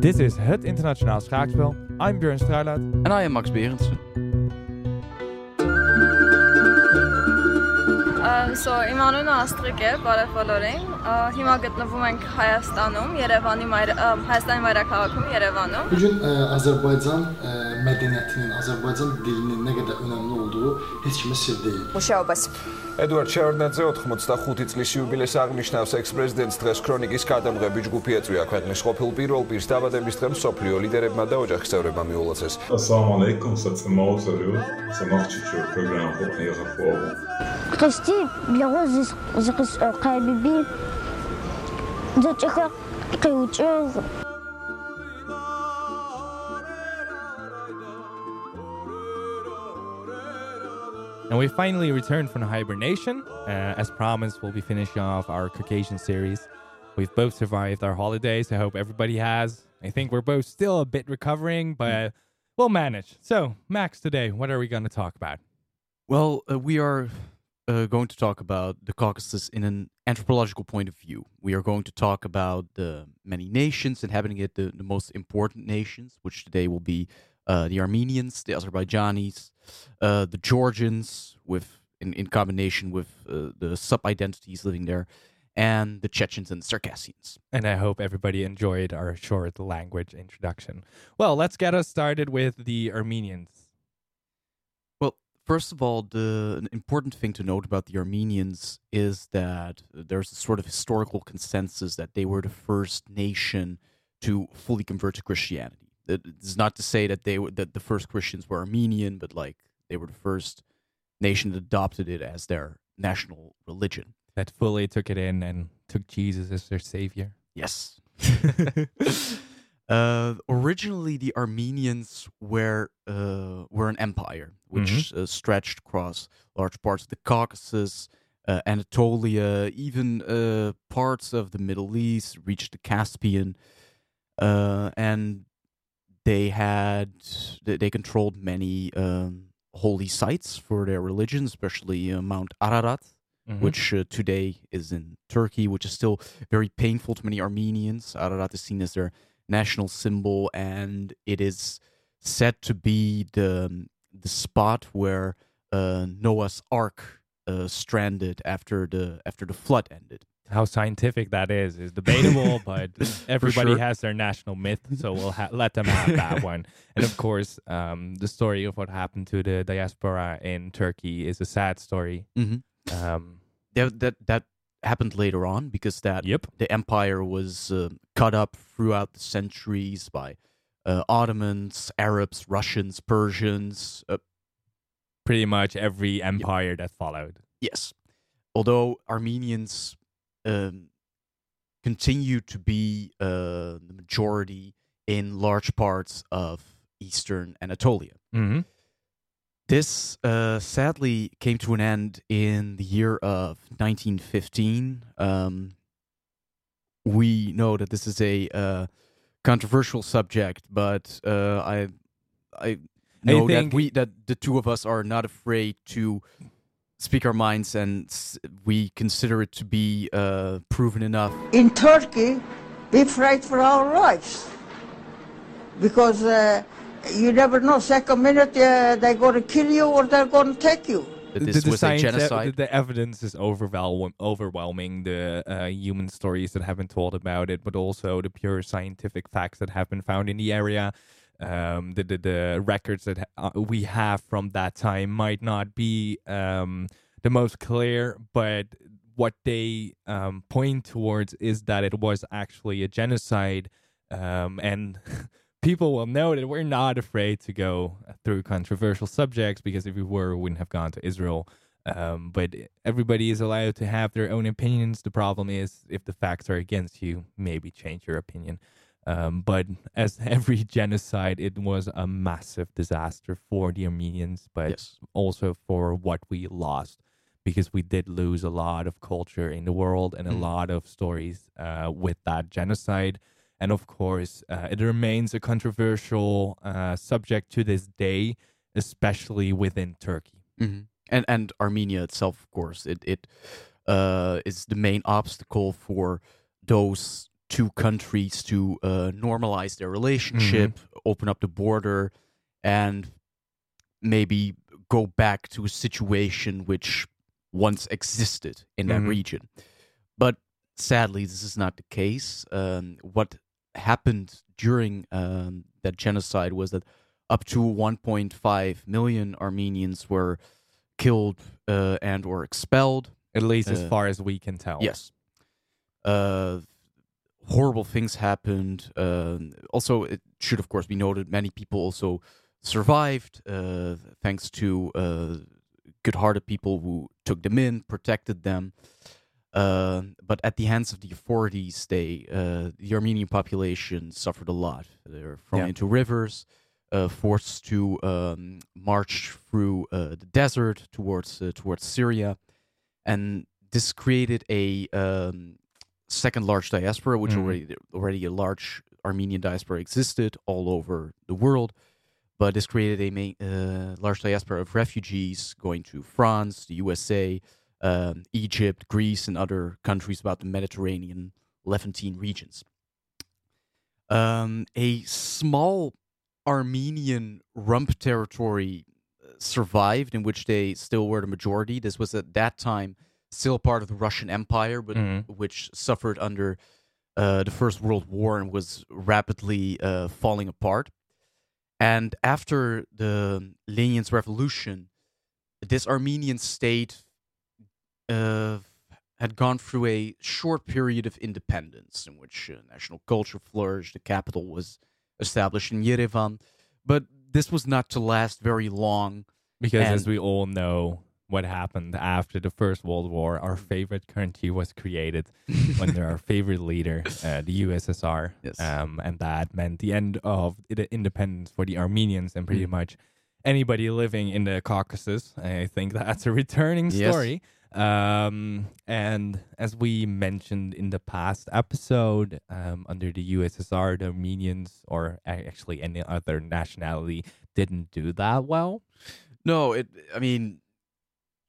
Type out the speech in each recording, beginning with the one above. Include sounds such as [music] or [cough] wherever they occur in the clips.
Dit is Het Internationaal Schaakspel. I'm Björn Struilaat. En I am Max Berendsen. So, իմ անունը Աստրիկ է, բարև բոլորին։ Հիմա գտնվում ենք Հայաստանում, Երևանի Հայաստանի մայրաքաղաքում, Երևանում։ Bu şey gün e, Azərbaycan e, mədəniyyətinin, Azərbaycan dilinin nə qədər önəmli olduğu heç kimə sirr deyil. Müşahibəsib. ედვარდ შევარდნაძე 85 წლის იუბილეს აღნიშნავს ექს-პრეზიდენტს დღეს ქრონიკის გადამღები ჯგუფი ეწვია ქვეყნის ყოფილ პირველპირს დაბადების დღემ სოფლიო ლიდერებმა და ოჯახის წევრებმა მიულოცეს. ასალამუ ალეიკუმ, საწმაუზერიო, სამახჩიჩო პროგრამა ხოთი ღაფოვა. კრისტი, ბლოგოზის ზღის ყაიბიბი ზოჭეხა ყიუჭო And we finally returned from hibernation. Uh, as promised, we'll be finishing off our Caucasian series. We've both survived our holidays. I hope everybody has. I think we're both still a bit recovering, but we'll manage. So, Max, today, what are we going to talk about? Well, uh, we are uh, going to talk about the Caucasus in an anthropological point of view. We are going to talk about the many nations inhabiting it, the, the most important nations, which today will be uh, the Armenians, the Azerbaijanis, uh, the Georgians, with in, in combination with uh, the sub identities living there, and the Chechens and Circassians. And I hope everybody enjoyed our short language introduction. Well, let's get us started with the Armenians. Well, first of all, the an important thing to note about the Armenians is that there's a sort of historical consensus that they were the first nation to fully convert to Christianity. That is not to say that they were that the first Christians were Armenian, but like they were the first nation that adopted it as their national religion. That fully took it in and took Jesus as their savior. Yes. [laughs] [laughs] uh, originally, the Armenians were uh, were an empire which uh, stretched across large parts of the Caucasus, uh, Anatolia, even uh, parts of the Middle East, reached the Caspian, uh, and they had they, controlled many um, holy sites for their religion, especially uh, Mount Ararat Mhm. which uh, today is in Turkey, which is still very painful to many Armenians. Ararat is seen as their national symbol, and it is said to be the the spot where uh, Noah's Ark uh, stranded after the after the flood ended. How scientific that is is debatable, [laughs] but everybody sure. has their national myth, so we'll ha- let them have that [laughs] one. And of course, um, the story of what happened to the diaspora in Turkey is a sad story. Mm-hmm. Um, That, that that happened later on because that yep. the empire was uh, cut up throughout the centuries by uh, Ottomans, Arabs, Russians, Persians, uh, Pretty much every empire that followed. Yes. Although Armenians um, continue to be uh, the majority in large parts of eastern Anatolia. Mm-hmm. This uh, sadly came to an end in the year of 1915. Um, we know that this is a uh, controversial subject, but uh, I I know think- that we that the two of us are not afraid to speak our minds, and we consider it to be uh, proven enough. In Turkey, we fight for our lives because uh, you never know. Second minute, uh, they're going to kill you or they're going to take you. That this was a genocide. The, the evidence is overwhelming, overwhelming. The uh, human stories that have been told about it, but also the pure scientific facts that have been found in the area. Um, the, the the records that ha- uh, we have from that time might not be um, the most clear, but what they um, point towards is that it was actually a genocide, um, and [laughs] people will know that we're not afraid to go through controversial subjects because if we were, we wouldn't have gone to Israel. Um, but everybody is allowed to have their own opinions. The problem is if the facts are against you, maybe change your opinion. Um, but as [laughs] every genocide, it was a massive disaster for the Armenians, but Yes. also for what we lost because we did lose a lot of culture in the world and a Mm. lot of stories uh, with that genocide. And of course, uh, it remains a controversial uh, subject to this day, especially within Turkey. hmm And and Armenia itself, of course, it it uh, is the main obstacle for those two countries to uh, normalize their relationship, open up the border, and maybe go back to a situation which once existed in that Mhm. region. But sadly, this is not the case. Um, what happened during um, that genocide was that up to 1.5 million Armenians were killed uh, and or expelled. At least as Uh, far as we can tell. Yes. Uh, horrible things happened. Um also, it should, of course, be noted many people also survived uh, thanks to uh, good hearted people who took them in, protected them. Uh, but at the hands of the authorities, they uh, the Armenian population suffered a lot. They were thrown Yeah. into rivers, uh, forced to um, march through uh, the desert towards uh, towards Syria, and this created a um, second large diaspora, which Mhm. already already a large Armenian diaspora existed all over the world. But this created a main, uh, large diaspora of refugees going to France, the USA, um, Egypt, Greece, and other countries about the Mediterranean, Levantine regions. Um, a small Armenian rump territory uh, survived, in which they still were the majority. This was at that time still part of the Russian Empire, but Mhm. which suffered under uh, the First World War and was rapidly uh, falling apart. And after the Lenin's revolution, this Armenian state uh, had gone through a short period of independence in which uh, national culture flourished. The capital was established in Yerevan. But this was not to last very long. Because as we all know, what happened after the First World War, our Mm. favorite country was created [laughs] under our favorite leader, uh, the USSR. Yes. Um, and that meant the end of the independence for the Armenians and pretty Mm. much anybody living in the Caucasus. I think that's a returning Yes. story. Um, and as we mentioned in the past episode, um, under the USSR, the Armenians or actually any other nationality didn't do that well. No, it. I mean,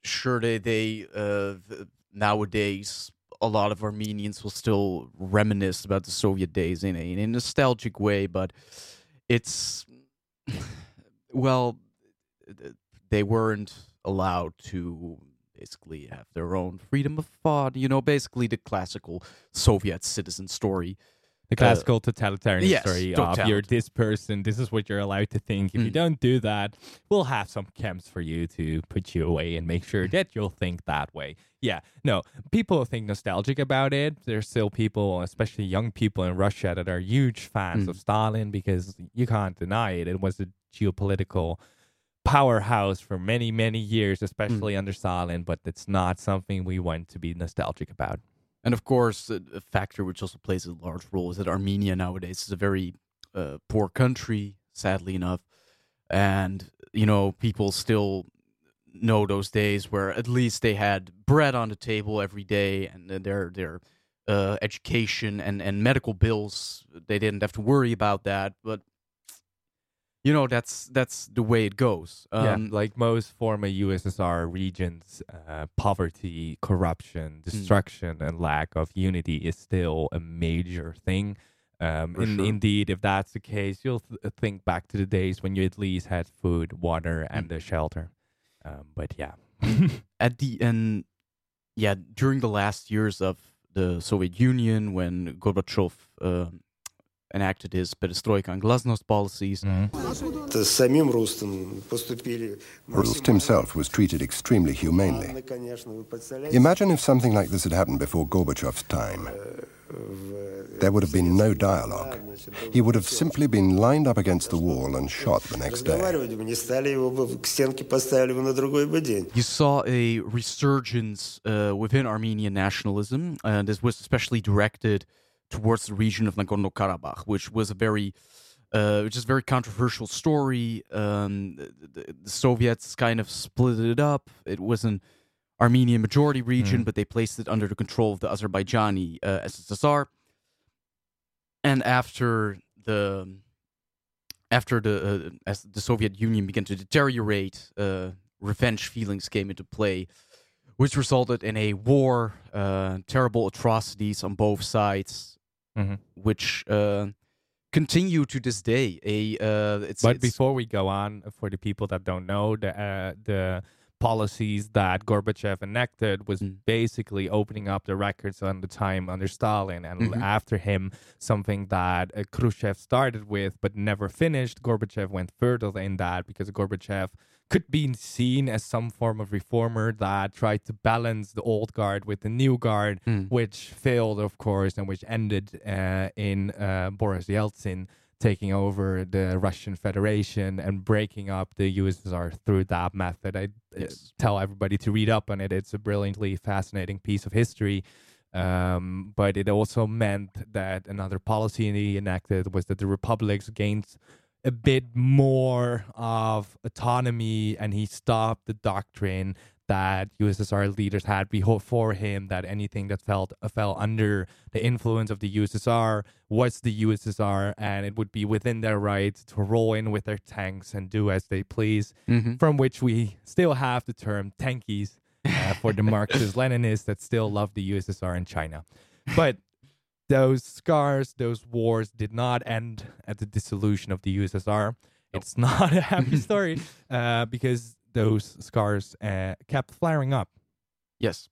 sure they they uh, nowadays a lot of Armenians will still reminisce about the Soviet days in a, in a nostalgic way, but it's well, they weren't allowed to basically have their own freedom of thought. You know, basically the classical Soviet citizen story. The classical totalitarian Uh, yes, story of you're this person, this is what you're allowed to think. If you Mm. don't do that, we'll have some camps for you to put you away and make Mm. sure that you'll think that way. Yeah, no, people think nostalgic about it. There's still people, especially young people in Russia, that are huge fans Mm. of Stalin because you can't deny it. It was a geopolitical powerhouse for many, many years, Mm. especially under Stalin, but it's not something we want to be nostalgic about. And of course, a, factor which also plays a large role is that Armenia nowadays is a very uh, poor country, sadly enough. And, you know, people still know those days where at least they had bread on the table every day and their, their uh, education and, and medical bills, they didn't have to worry about that. But, you know, that's that's the way it goes. Um, yeah, like most former USSR regions, uh, poverty, corruption, Hmm. destruction, and lack of unity is still a major thing. Um, in, sure. Indeed, if that's the case, you'll th- think back to the days when you at least had food, water, and Hmm. a shelter. Um, but yeah, [laughs] at the end, yeah, during the last years of the Soviet Union, when Gorbachev uh, enacted his perestroika and glasnost policies. Mm-hmm. Rust himself was treated extremely humanely. Imagine if something like this had happened before Gorbachev's time. There would have been no dialogue. He would have simply been lined up against the wall and shot the next day. You saw a resurgence uh, within Armenian nationalism, and this was especially directed towards the region of Nagorno Karabakh, which was a very uh, which is a very controversial story. Um, the, the Soviets kind of split it up. It was an Armenian majority region, Mm. but they placed it under the control of the Azerbaijani uh, SSSR. And after the after the uh, as the Soviet Union began to deteriorate, uh, revenge feelings came into play, which resulted in a war, uh, terrible atrocities on both sides. Mhm. which uh, continue to this day. A uh, it's But it's- before we go on, for the people that don't know, the uh, the policies that Gorbachev enacted was Mm. basically opening up the records on the time under Stalin, and Mhm. after him, something that uh, Khrushchev started with but never finished. Gorbachev went further than that because Gorbachev could be seen as some form of reformer that tried to balance the old guard with the new guard, Mm. which failed, of course, and which ended uh, in uh, Boris Yeltsin taking over the Russian Federation and breaking up the USSR through that method. I Yes. tell everybody to read up on it. It's a brilliantly fascinating piece of history. Um, but it also meant that another policy he enacted was that the republics gained a bit more of autonomy and he stopped the doctrine that USSR leaders had before him that anything that felt uh, fell under the influence of the USSR was the USSR and it would be within their rights to roll in with their tanks and do as they please Mhm. from which we still have the term tankies uh, for the [laughs] Marxist Leninists that still love the USSR and China. But those scars, those wars did not end at the dissolution of the USSR. It's [laughs] not a happy [laughs] story uh, because those scars uh, kept flaring up. Yes.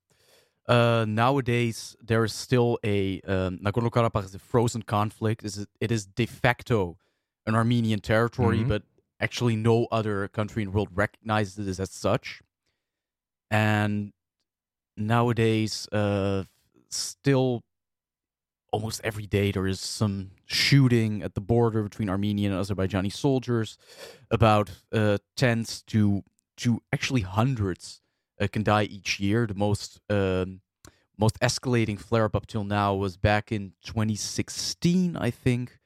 Uh, nowadays, there is still a um, Nagorno Karabakh is a frozen conflict. Is it, is de facto an Armenian territory, Mhm. but actually no other country in the world recognizes it as such. And nowadays, uh, still almost every day there is some shooting at the border between Armenian and Azerbaijani soldiers. About uh, tens to to actually hundreds uh, can die each year. The most um, most escalating flare up up till now was back in 2016, I think.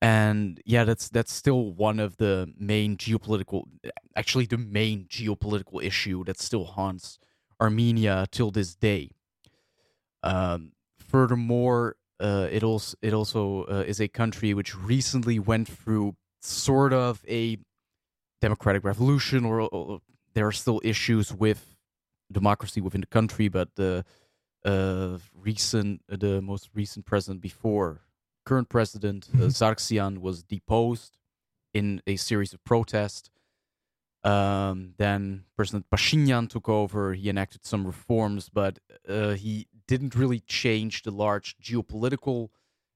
And yeah, that's that's still one of the main geopolitical, actually the main geopolitical issue that still haunts Armenia till this day. Um, furthermore, uh, it also it also uh, is a country which recently went through sort of a democratic revolution, or, or there are still issues with democracy within the country. But the uh, recent, the most recent president before current president uh, Sargsyan was deposed in a series of protests. Um, then President Pashinyan took over. He enacted some reforms, but uh, he didn't really change the large geopolitical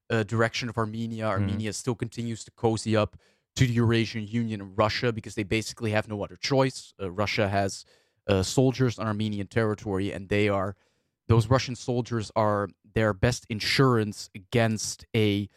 uh, direction of Armenia. Armenia still continues to cozy up to the Eurasian Union and Russia because they basically have no other choice. Uh, Russia has uh, soldiers on Armenian territory, and they are those Russian soldiers are their best insurance against a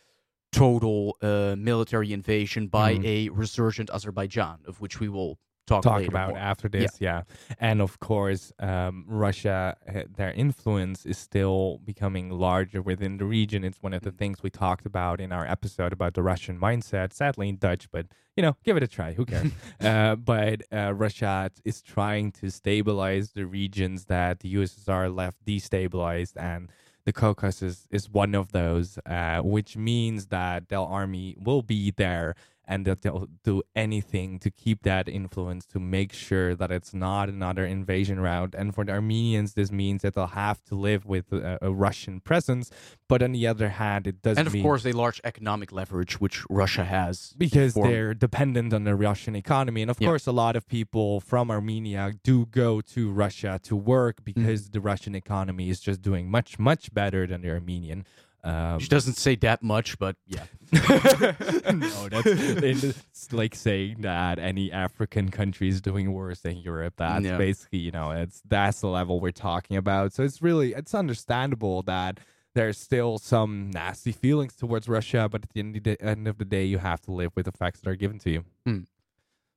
total uh, military invasion by Mhm. a resurgent Azerbaijan, of which we will talk, talk about more. after this. Yeah. And of course, um, Russia, uh, their influence is still becoming larger within the region. It's one of the things we talked about in our episode about the Russian mindset. Sadly, in Dutch, but you know, give it a try. Who [laughs] cares? uh, but uh, Russia is trying to stabilize the regions that the USSR left destabilized and. The Caucasus is one of those, uh, which means that their army will be there and that they'll do anything to keep that influence to make sure that it's not another invasion route. And for the Armenians, this means that they'll have to live with a, a Russian presence. But on the other hand, it does and of mean course, a large economic leverage which Russia has because for- they're dependent on the Russian economy. And of Yeah. course, a lot of people from Armenia do go to Russia to work mm-hmm. because the Russian economy is just doing much, much better than the Armenian. Um, Which doesn't say that much, but yeah. [laughs] [laughs] no, that's it's like saying that any African country is doing worse than Europe. That's Yeah. basically, you know, it's that's the level we're talking about. So it's really it's understandable that there's still some nasty feelings towards Russia, but at the end of the, end of the day, you have to live with the facts that are given to you. Hmm.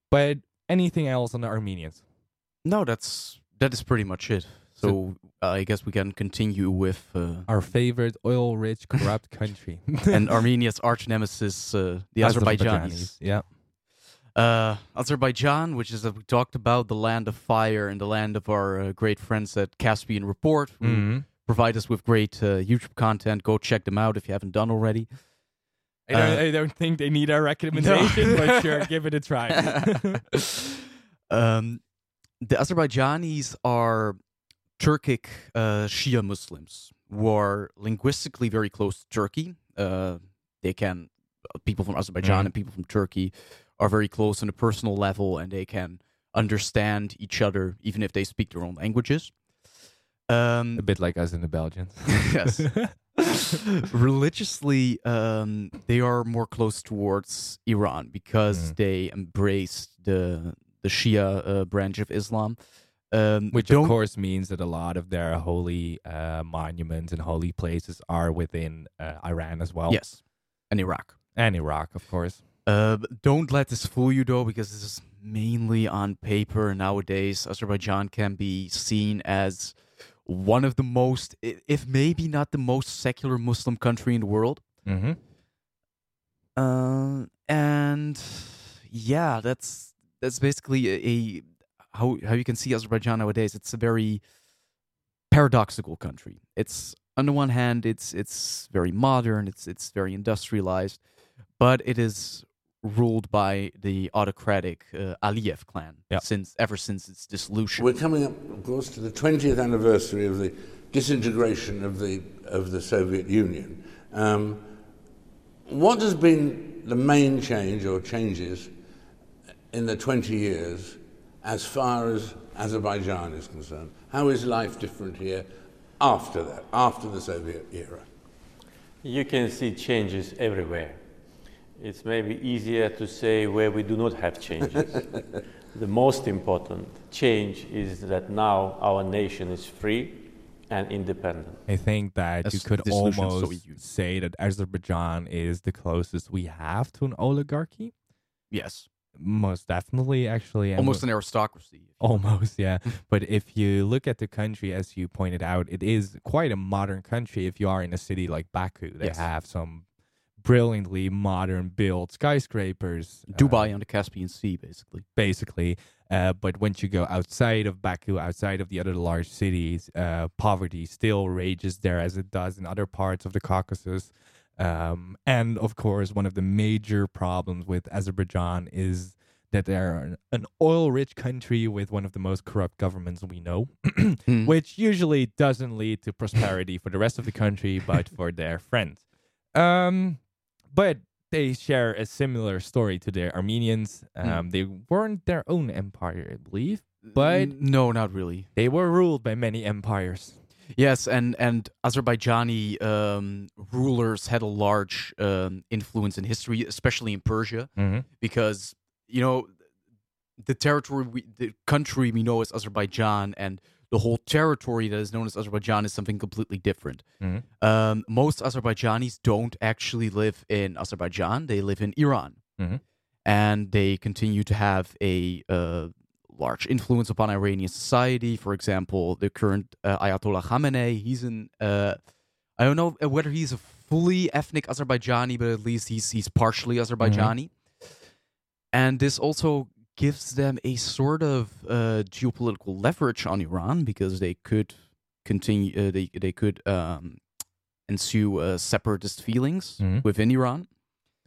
But anything else on the Armenians? No, that's that is pretty much it. So I guess we can continue with uh, Our favorite oil-rich, corrupt [laughs] country, and [laughs] Armenia's arch nemesis, uh, the Azerbaijanis. Yeah. Uh, Azerbaijan, which is, as we talked about, the land of fire and the land of our uh, great friends at Caspian Report, who Mhm. provide us with great uh, YouTube content. Go check them out if you haven't done already. I don't, Uh, I don't think they need our recommendation, [laughs] but sure, give it a try. um, the Azerbaijanis are Turkic uh, Shia Muslims, who are linguistically very close to Turkey. Uh, they can people from Azerbaijan Mhm. and people from Turkey are very close on a personal level, and they can understand each other even if they speak their own languages. Um, A bit like us in the Belgians. [laughs] yes. [laughs] Religiously, um, they are more close towards Iran because Mm. they embrace the the Shia uh, branch of Islam. Um, Which of course means that a lot of their holy uh, monuments and holy places are within uh, Iran as well. yes, and Iraq. And Iraq, of course. Uh, don't let this fool you though, because this is mainly on paper. Nowadays, Azerbaijan can be seen as one of the most, if maybe not the most secular Muslim country in the world. Mm-hmm. Uh, and yeah, that's that's basically a, a how how you can see Azerbaijan nowadays. It's a very paradoxical country. It's on the one hand, it's it's very modern, it's it's very industrialized, but it is ruled by the autocratic uh, Aliyev clan Yeah. since ever since its dissolution. We're coming up, of course, to the 20th anniversary of the disintegration of the, of the Soviet Union. Um, what has been the main change or changes in the 20 years as far as Azerbaijan is concerned? How is life different here after that, after the Soviet era? You can see changes everywhere. It's maybe easier to say where we do not have changes. [laughs] the most important change is that now our nation is free and independent. I think that you could almost Soviet Union. say that Azerbaijan is the closest we have to an oligarchy. yes, Most definitely, actually. and almost an aristocracy. Almost, yeah. [laughs] but if you look at the country, as you pointed out, it is quite a modern country. If you are in a city like Baku, they Yes. have some brilliantly modern built skyscrapers. uh, Dubai on the Caspian Sea, basically. basically. Uh, but once you go outside of Baku, outside of the other large cities, uh, poverty still rages there as it does in other parts of the Caucasus. Um, and of course, one of the major problems with Azerbaijan is that they're an, an oil rich country with one of the most corrupt governments we know, [clears throat] Hmm. which usually doesn't lead to prosperity for the rest of the country, but [laughs] for their friends. Um, but they share a similar story to their Armenians. Um, They weren't their own empire, I believe, but no, not really. they were ruled by many empires. Yes, and and Azerbaijani um, rulers had a large um, influence in history, especially in Persia, Mhm. because you know the territory, we, the country we know as Azerbaijan, and the whole territory that is known as Azerbaijan is something completely different. Mhm. Um, most Azerbaijanis don't actually live in Azerbaijan; they live in Iran, Mhm. and they continue to have a uh, large influence upon Iranian society. For example, the current uh, Ayatollah Khamenei, he's in. Uh, I don't know whether he's a fully ethnic Azerbaijani, but at least he's he's partially Azerbaijani. And this also gives them a sort of uh, geopolitical leverage on Iran because they could continue. Uh, they they could um, ensue uh, separatist feelings Mhm. within Iran.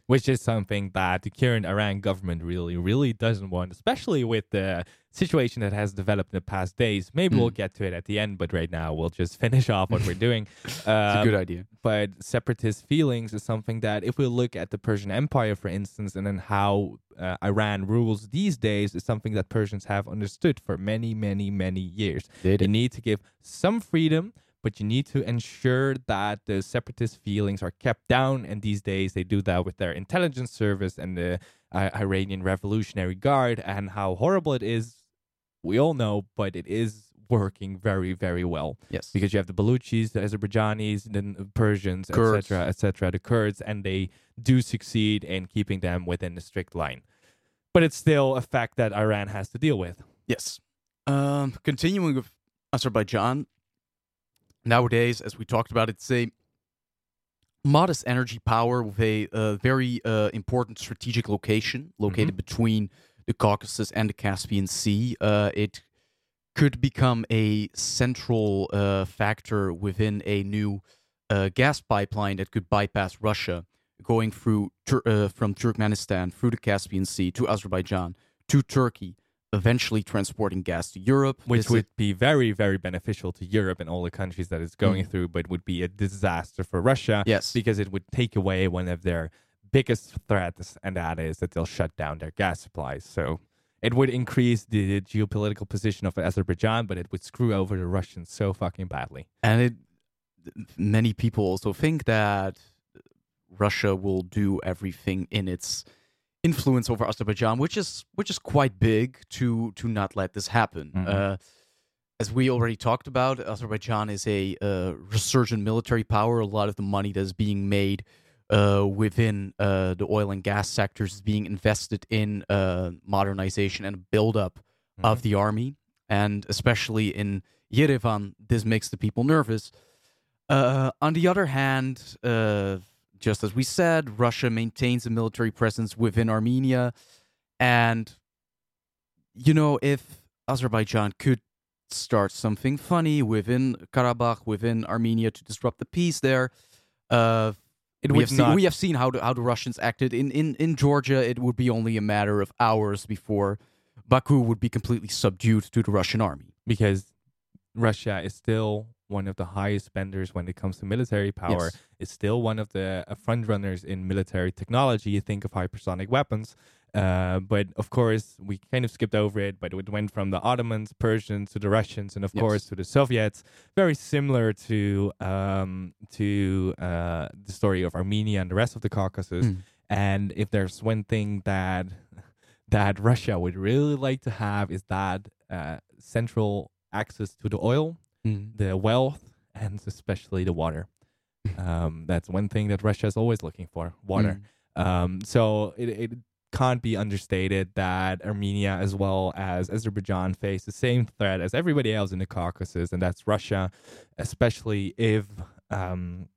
which is something that the current Iran government really, really doesn't want, especially with the situation that has developed in the past days. Maybe we'll Mm. get to it at the end, but right now we'll just [laughs] finish off what we're doing. [laughs] It's a Um, good idea. But separatist feelings is something that, if we look at the Persian Empire, for instance, and then how uh, Iran rules these days, is something that Persians have understood for many, many, many years. They You need to give some freedom, but you need to ensure that the separatist feelings are kept down. And these days, they do that with their intelligence service and the uh, Iranian Revolutionary Guard. And how horrible it is, we all know, but it is working very, very well Yes. because you have the Baluchis, the Azerbaijanis, then the Persians, etc., etc., the Kurds, and they do succeed in keeping them within the strict line. But it's still a fact that Iran has to deal with. Yes. Um, continuing with Azerbaijan, nowadays, as we talked about, it's a modest energy power with a uh, very uh, important strategic location located between the Caucasus and the Caspian Sea. Uh, it could become a central uh, factor within a new uh, gas pipeline that could bypass Russia, going through Tur- uh, from Turkmenistan through the Caspian Sea to Azerbaijan to Turkey eventually transporting gas to Europe, which This is- would be very, very beneficial to Europe and all the countries that it's going Mm. through, but would be a disaster for Russia. Yes. because it would take away one of their biggest threats, and that is that they'll shut down their gas supplies. So it would increase the geopolitical position of Azerbaijan, but it would screw over the Russians so fucking badly. and it many people also think that Russia will do everything in its influence over Azerbaijan, which is which is quite big to to not let this happen. Mhm. Uh, as we already talked about, Azerbaijan is a uh, resurgent military power. A lot of the money that is being made uh, within uh, the oil and gas sectors is being invested in uh, modernization and buildup of the army, and especially in Yerevan, this makes the people nervous. Uh, on the other hand, uh, just as we said, Russia maintains a military presence within Armenia. And, you know, if Azerbaijan could start something funny within Karabakh, within Armenia to disrupt the peace there, uh, It we, have seen, we have seen how the, how the Russians acted. In, in, in Georgia, it would be only a matter of hours before Baku would be completely subdued to the Russian army. because Russia is still one of the highest spenders when it comes to military power. Yes. It's still one of the uh, front runners in military technology. You think of hypersonic weapons. Uh, but of course, we kind of skipped over it. But it went from the Ottomans, Persians, to the Russians, and of Yes. course to the Soviets. Very similar to um, to uh, the story of Armenia and the rest of the Caucasus. Mm. And if there's one thing that that Russia would really like to have is that uh, central access to the oil, Mm. the wealth, and especially the water. [laughs] Um, that's one thing that Russia is always looking for: water. Um, so it, it can't be understated that Armenia, as well as Azerbaijan, face the same threat as everybody else in the Caucasus, and that's Russia, especially if um,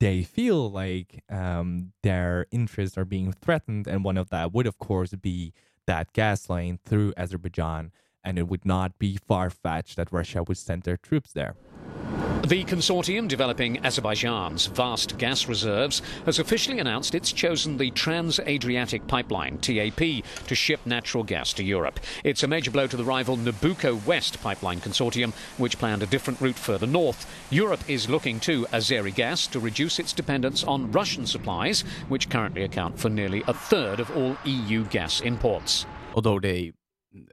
they feel like um, their interests are being threatened. And one of that would, of course, be that gas line through Azerbaijan. And it would not be far fetched that Russia would send their troops there. The consortium developing Azerbaijan's vast gas reserves has officially announced it's chosen the Trans Adriatic Pipeline, TAP, to ship natural gas to Europe. It's a major blow to the rival Nabucco West pipeline consortium, which planned a different route further north. Europe is looking to Azeri gas to reduce its dependence on Russian supplies, which currently account for nearly a third of all EU gas imports. although they,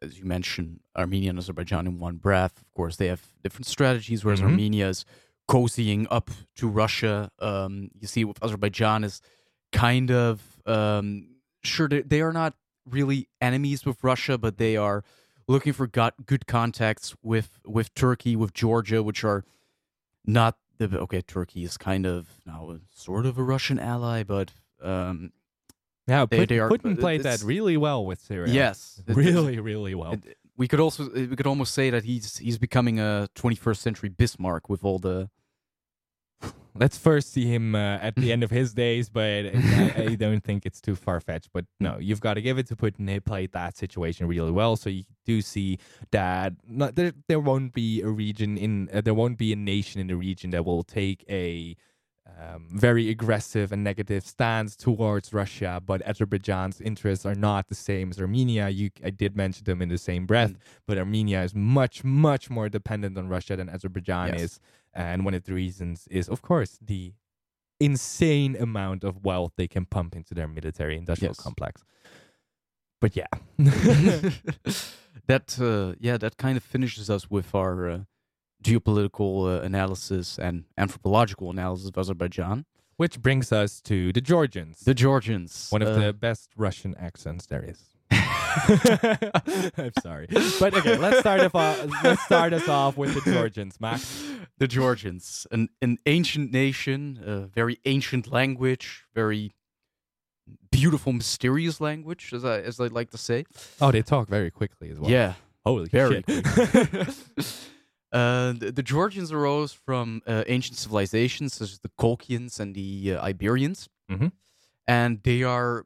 as you mentioned, Armenia and Azerbaijan in one breath, of course, they have different strategies. Whereas Mhm. Armenia is cozying up to Russia. Um, you see, with Azerbaijan is kind of um, sure they, they are not really enemies with Russia, but they are looking for got good contacts with with Turkey, with Georgia, which are not the okay. Turkey is kind of now sort of a Russian ally, but um, Yeah, They- Put- they are- Putin uh, played that really well with Syria. Yes, [laughs] it- really, really well. it- we could also we could almost say that he's he's becoming a 21st century Bismarck with all the [sighs] Let's first see him uh, at the end of his days, but I, I don't think it's too far fetched. But no, [laughs] you've got to give it to Putin. He played that situation really well, so you do see that not, there there won't be a region in uh, there won't be a nation in the region that will take a um, very aggressive and negative stance towards Russia, but Azerbaijan's interests are not the same as Armenia. You, I did mention them in the same breath, but Armenia is much, much more dependent on Russia than Azerbaijan Yes. is. And one of the reasons is, of course, the insane amount of wealth they can pump into their military industrial Yes. complex. But yeah. [laughs] [laughs] that uh, yeah that kind of finishes us with our uh, geopolitical uh, analysis and anthropological analysis of Azerbaijan. Which brings us to the Georgians. The Georgians, One of uh, the best Russian accents there is. [laughs] [laughs] I'm sorry, but okay. Let's start off. uh, let's start us off with the Georgians, Max. the Georgians, an an ancient nation, a very ancient language, very beautiful, mysterious language, as I as I like to say. Oh, they talk very quickly as well. Yeah, Holy very shit. [laughs] Uh, the, the Georgians arose from uh, ancient civilizations such as the Colchians and the uh, Iberians, Mhm. and they are.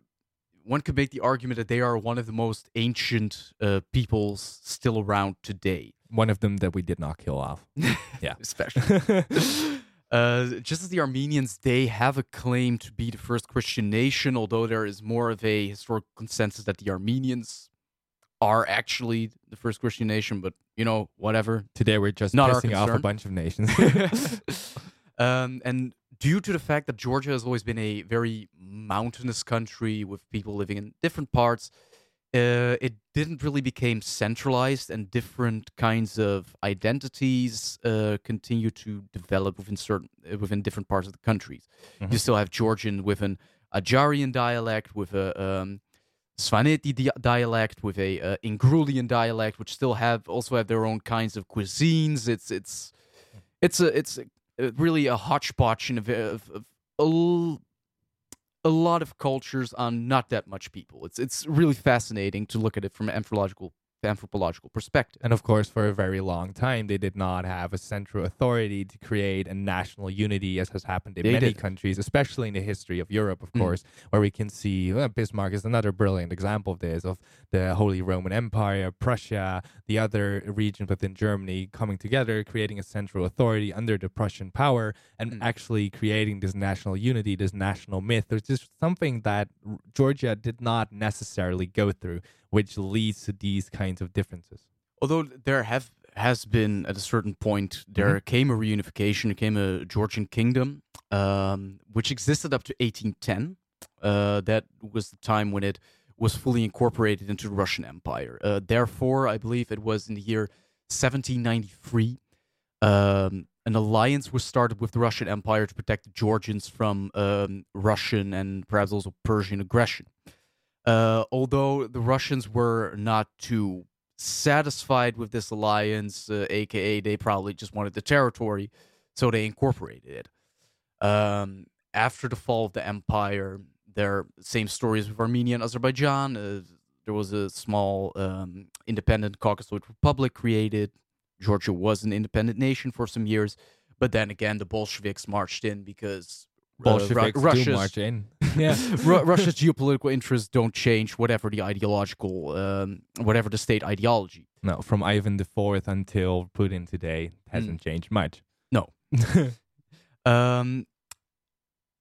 One could make the argument that they are one of the most ancient uh, peoples still around today. One of them that we did not kill off. [laughs] Yeah. especially. [laughs] uh, just as the Armenians, they have a claim to be the first Christian nation, although there is more of a historical consensus that the Armenians are actually the first Christian nation, but you know, whatever. Today we're just Not pissing off a bunch of nations. [laughs] [laughs] um, and due to the fact that Georgia has always been a very mountainous country with people living in different parts, uh, it didn't really become centralized, and different kinds of identities uh, continue to develop within certain uh, within different parts of the countries. You Mhm. still have Georgian with an Ajarian dialect, with a um, Svaneti di- dialect, with a uh, Ingrulian dialect, which still have also have their own kinds of cuisines. It's it's it's a it's a, really a hodgepodge in a, of, of a, l- a lot of cultures on not that much people. It's it's really fascinating to look at it from an anthropological anthropological perspective. And of course, for a very long time, they did not have a central authority to create a national unity, as has happened in They many did. countries, especially in the history of Europe, of Mm. course, where we can see uh, Bismarck is another brilliant example of this, of the Holy Roman Empire, Prussia, the other regions within Germany coming together, creating a central authority under the Prussian power, and Mm. actually creating this national unity, this national myth. There's just something that Georgia did not necessarily go through, which leads to these kinds of differences. Although there have has been at a certain point there came a reunification, there came a Georgian kingdom, um, which existed up to 1810. Uh, that was the time when it was fully incorporated into the Russian Empire. Uh, therefore, I believe it was in the year 1793. Um, an alliance was started with the Russian Empire to protect the Georgians from um, Russian and perhaps also Persian aggression. Uh, although the Russians were not too satisfied with this alliance, uh, aka they probably just wanted the territory, so they incorporated it. Um, after the fall of the empire, there same stories with Armenia and Azerbaijan. Uh, there was a small um, independent Caucasoid republic created. Georgia was an independent nation for some years, but then again, the Bolsheviks marched in because uh, Ru- Bolsheviks do Russia's- march in. Yeah. [laughs] Ru- Russia's geopolitical interests don't change, whatever the ideological, um, whatever the state ideology. No, from Ivan IV until Putin today hasn't changed much. No. [laughs] um,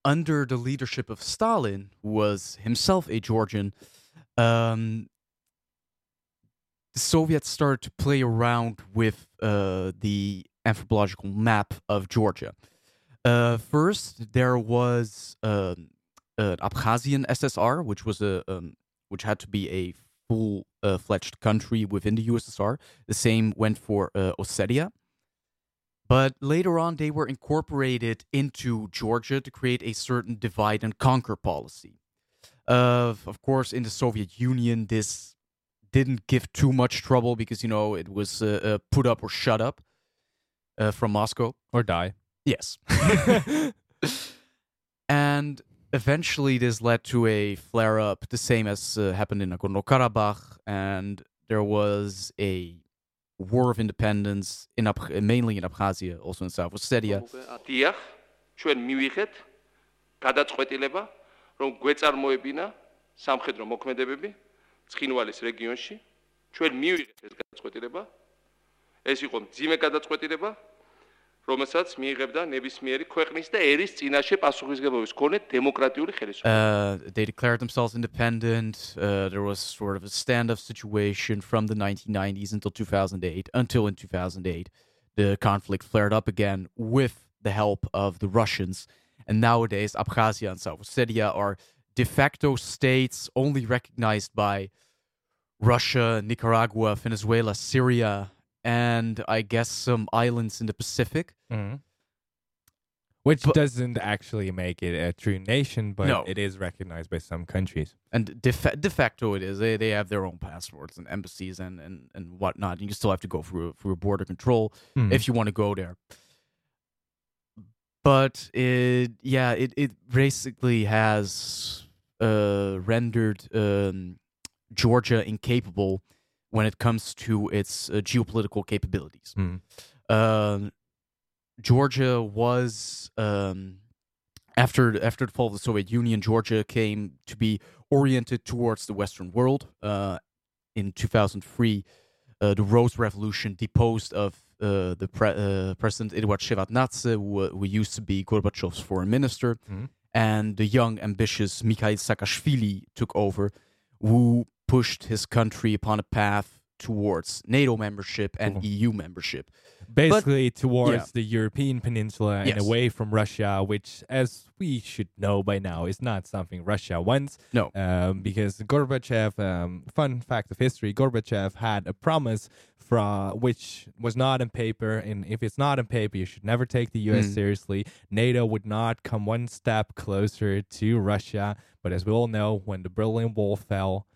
under the leadership of Stalin, who was himself a Georgian, um, the Soviets started to play around with uh, the anthropological map of Georgia. Uh, first, there was um, an Abkhazian SSR, which was a um, which had to be a full uh, fledged country within the USSR. The same went for uh, Ossetia. But later on, they were incorporated into Georgia to create a certain divide and conquer policy. Uh, of course, in the Soviet Union, this didn't give too much trouble because, you know, it was uh, uh, put up or shut up uh, from Moscow. Or die. Yes. [laughs] and eventually, this led to a flare up, the same as uh, happened in Nagorno Karabakh. And there was a war of independence in Ab- mainly in Abkhazia, also in South Ossetia. დიახ, ჩვენ მივიღეთ გადაწყვეტილება, რომ გვეწარმოებინა სამხედრო მოქმედებები ცხინვალის რეგიონში. ჩვენ მივიღეთ ეს გადაწყვეტილება. ეს იყო მძიმე გადაწყვეტილება, რომელსაც მიიღებდა ნებისმიერი ქვეყნის და ერის წინაშე პასუხისგებლობის მქონე დემოკრატიული ხელისუფლება. Uh, they declared themselves independent. Uh, there was sort of a standoff situation from the 1990s until 2008. Until in 2008, the conflict flared up again with the help of the Russians. And nowadays, Abkhazia and South Ossetia are de facto states only recognized by Russia, Nicaragua, Venezuela, Syria, and I guess some islands in the Pacific. Mhm. Which doesn't actually make it a true nation, but No. it is recognized by some countries. And de, fa- de facto, it is. They, they have their own passports and embassies and, and, and whatnot. And You still have to go through through border control Mhm. if you want to go there. But it, yeah, it, it basically has uh, rendered um, Georgia incapable when it comes to its uh, geopolitical capabilities. Mm. Georgia was um, after after the fall of the Soviet Union, Georgia came to be oriented towards the Western world. Uh, in 2003, uh, the Rose Revolution deposed of uh, the pre- uh, President Eduard Shevardnadze, who, who used to be Gorbachev's foreign minister, Mhm. and the young, ambitious Mikhail Saakashvili took over, who pushed his country upon a path towards NATO membership and EU membership. basically But- towards yeah. the European peninsula and away from Russia, which, as we should know by now, is not something Russia wants. No. um, because Gorbachev. Um, fun fact of history: Gorbachev had a promise from which was not in paper, and if it's not in paper, you should never take the U.S. Mm. seriously. NATO would not come one step closer to Russia, but as we all know, when the Berlin Wall fell.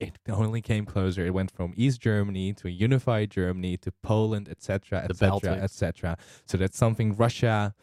It only came closer. It went from East Germany to a unified Germany to Poland, etc., etc., etc. So that's something Russia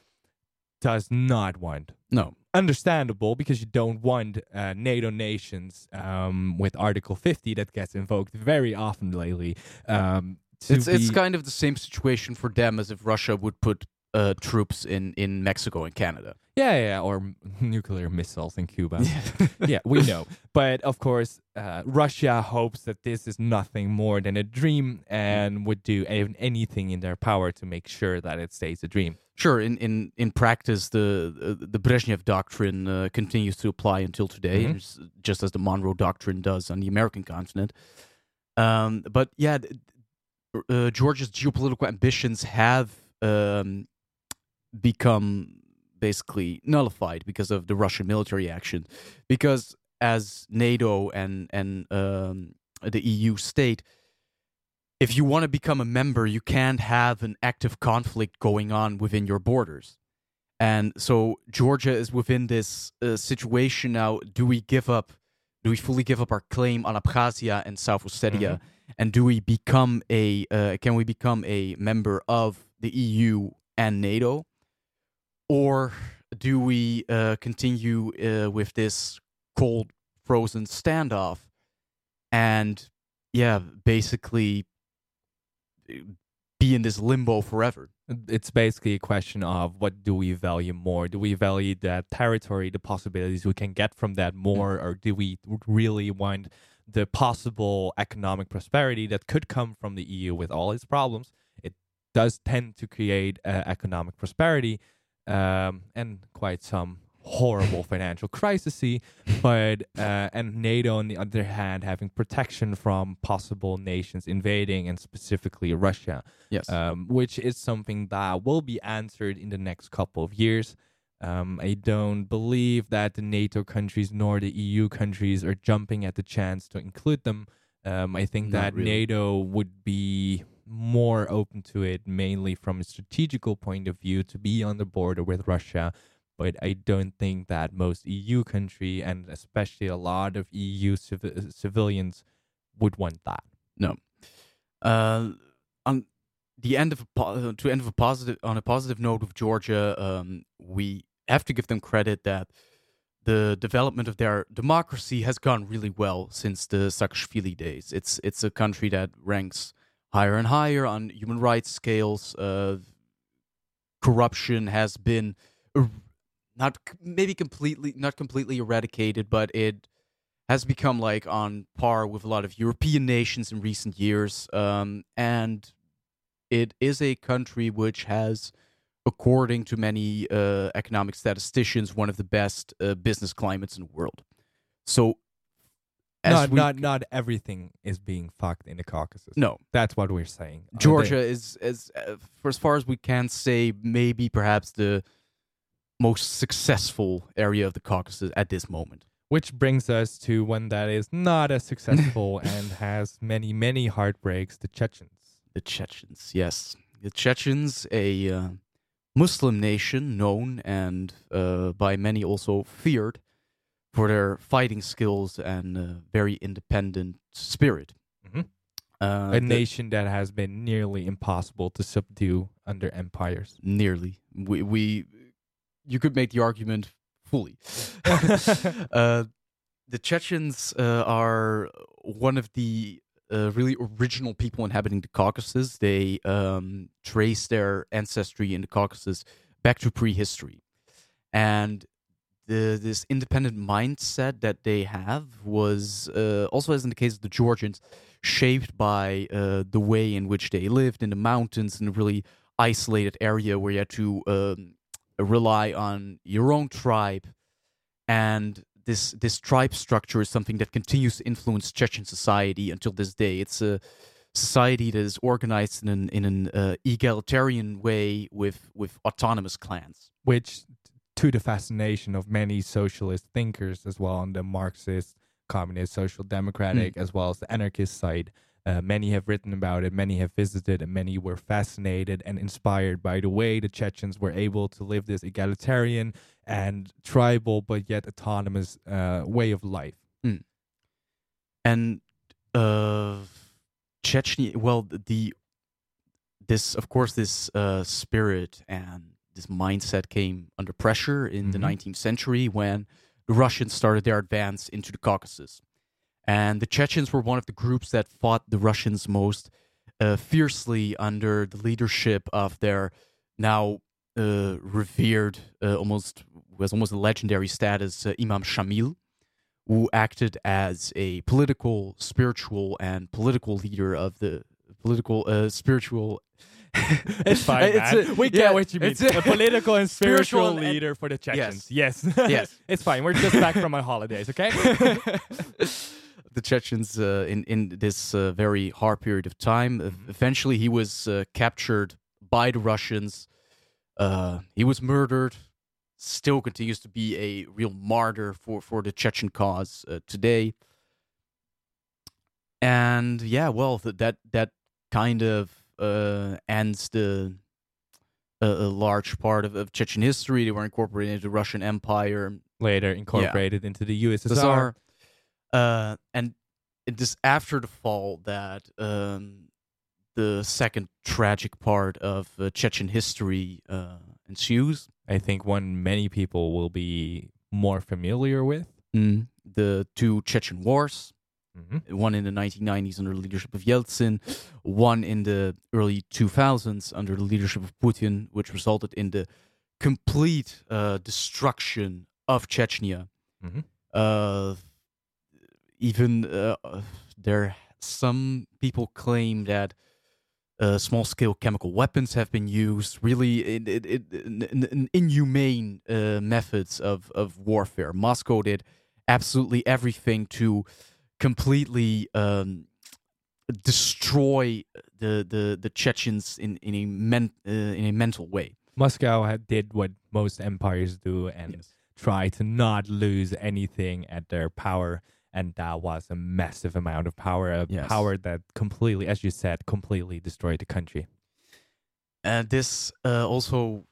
does not want. No. Understandable because you don't want uh, NATO nations um, with Article 50 that gets invoked very often lately. Um, It's it's kind of the same situation for them as if Russia would put uh, troops in in Mexico and Canada. Yeah, yeah, or [laughs] nuclear missiles in Cuba. [laughs] yeah, we know. But of course, uh, Russia hopes that this is nothing more than a dream and would do anything in their power to make sure that it stays a dream. Sure, in in in practice, the uh, the Brezhnev doctrine uh, continues to apply until today, Mhm. just- as the Monroe Doctrine does on the American continent. Um, but yeah, uh, Georgia's geopolitical ambitions have um, become basically nullified because of the Russian military action. Because as NATO and and um, the EU state, if you want to become a member, you can't have an active conflict going on within your borders. And so Georgia is within this uh, situation now. Do we give up? Do we fully give up our claim on Abkhazia and South Ossetia? And do we become a? Uh, can we become a member of the EU and NATO, or do we uh, continue uh, with this cold, frozen standoff? And yeah, basically uh, be in this limbo forever. It's basically a question of what do we value more? Do we value that territory, the possibilities we can get from that more, or do we really want the possible economic prosperity that could come from the EU with all its problems? It does tend to create uh, economic prosperity um, and quite some horrible financial crises, but uh, and NATO on the other hand having protection from possible nations invading and specifically Russia. Yes. Um, which is something that will be answered in the next couple of years. Um, I don't believe that the NATO countries nor the EU countries are jumping at the chance to include them. Um, I think Not that really. NATO would be more open to it, mainly from a strategical point of view, to be on the border with Russia. But I don't think that most EU country and especially a lot of EU civ- civilians would want that. No. Uh, on the end of a po- to end of a positive on a positive note of Georgia, um, we have to give them credit that the development of their democracy has gone really well since the Saakashvili days. It's it's a country that ranks higher and higher on human rights scales. Uh, corruption has been er- not maybe completely not completely eradicated, but it has become like on par with a lot of European nations in recent years. Um, and it is a country which has, according to many uh, economic statisticians, one of the best uh, business climates in the world. So, Not, we- not, not everything is being fucked in the Caucasus. No. That's what we're saying. Georgia is, is uh, for as far as we can say, maybe perhaps the most successful area of the Caucasus at this moment. Which brings us to one that is not as successful [laughs] and has many, many heartbreaks the Chechens. The Chechens, yes. The Chechens, a uh, Muslim nation known and uh, by many also feared for their fighting skills and uh, very independent spirit. Mhm. Uh, a nation that has been nearly impossible to subdue under empires. nearly. We, we, you could make the argument fully. [laughs] [laughs] uh, the Chechens uh, are one of the uh, really original people inhabiting the Caucasus. They um, trace their ancestry in the Caucasus back to prehistory, and the, this independent mindset that they have was uh, also, as in the case of the Georgians, shaped by uh, the way in which they lived in the mountains in a really isolated area where you had to um, rely on your own tribe and this this tribe structure is something that continues to influence Chechen society until this day. It's a society that is organized in an in an uh, egalitarian way with with autonomous clans. which to the fascination of many socialist thinkers as well on the Marxist, communist, social democratic, as well as the anarchist side. Uh, many have written about it, many have visited, and many were fascinated and inspired by the way the Chechens were able to live this egalitarian and tribal but yet autonomous uh, way of life. Mm. And uh, Chechnya, well, the this of course this uh, spirit and this mindset came under pressure in the Mhm. 19th century when the Russians started their advance into the Caucasus, and the Chechens were one of the groups that fought the Russians most uh, fiercely under the leadership of their now uh, revered, uh, almost was almost a legendary status, uh, Imam Shamil who acted as a political, spiritual, and political leader of the political, uh, spiritual. [laughs] It's fine, man. we get what you mean. it's A political and [laughs] spiritual and- leader for the Chechens. Yes. Yes. [laughs] it's fine. We're just back from our holidays, okay? the Chechens uh, in in this uh, very hard period of time. Uh, Eventually, he was uh, captured by the Russians. Uh, he was murdered. Still continues to be a real martyr for for the Chechen cause uh, today. And yeah, well, th- that that kind of uh, ends the a, a large part of, of Chechen history. They were incorporated into the Russian Empire. Later Yeah. incorporated into the USSR. Uh, and it is after the fall that um, the second tragic part of uh, Chechen history uh, ensues. I think one many people will be more familiar with. Mm, the two Chechen wars, Mhm. one in the 1990s under the leadership of Yeltsin, one in the early 2000s under the leadership of Putin, which resulted in the complete uh, destruction of Chechnya. Mhm. Uh, even uh, there, some people claim that uh, small-scale chemical weapons have been used. Really, in, in, in, in, in inhumane uh, methods of of warfare. Moscow did absolutely everything to completely um, destroy the, the, the Chechens in in a men, uh, in a mental way. Moscow had, did what most empires do and try to not lose anything at their power. And that was a massive amount of power, a Yes. power that completely, as you said, completely destroyed the country. And this uh, also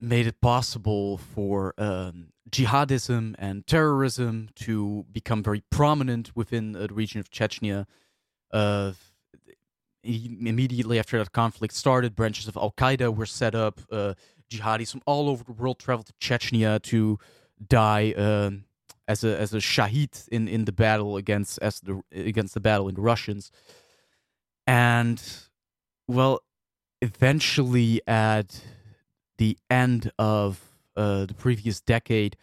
made it possible for um, jihadism and terrorism to become very prominent within uh, the region of Chechnya. Uh, immediately after that conflict started, branches of Al Qaeda were set up. Uh, jihadis from all over the world traveled to Chechnya to die um, as a as a shahid in, in the battle against as the against the battle in the Russians. And well, eventually at the end of uh, the previous decade,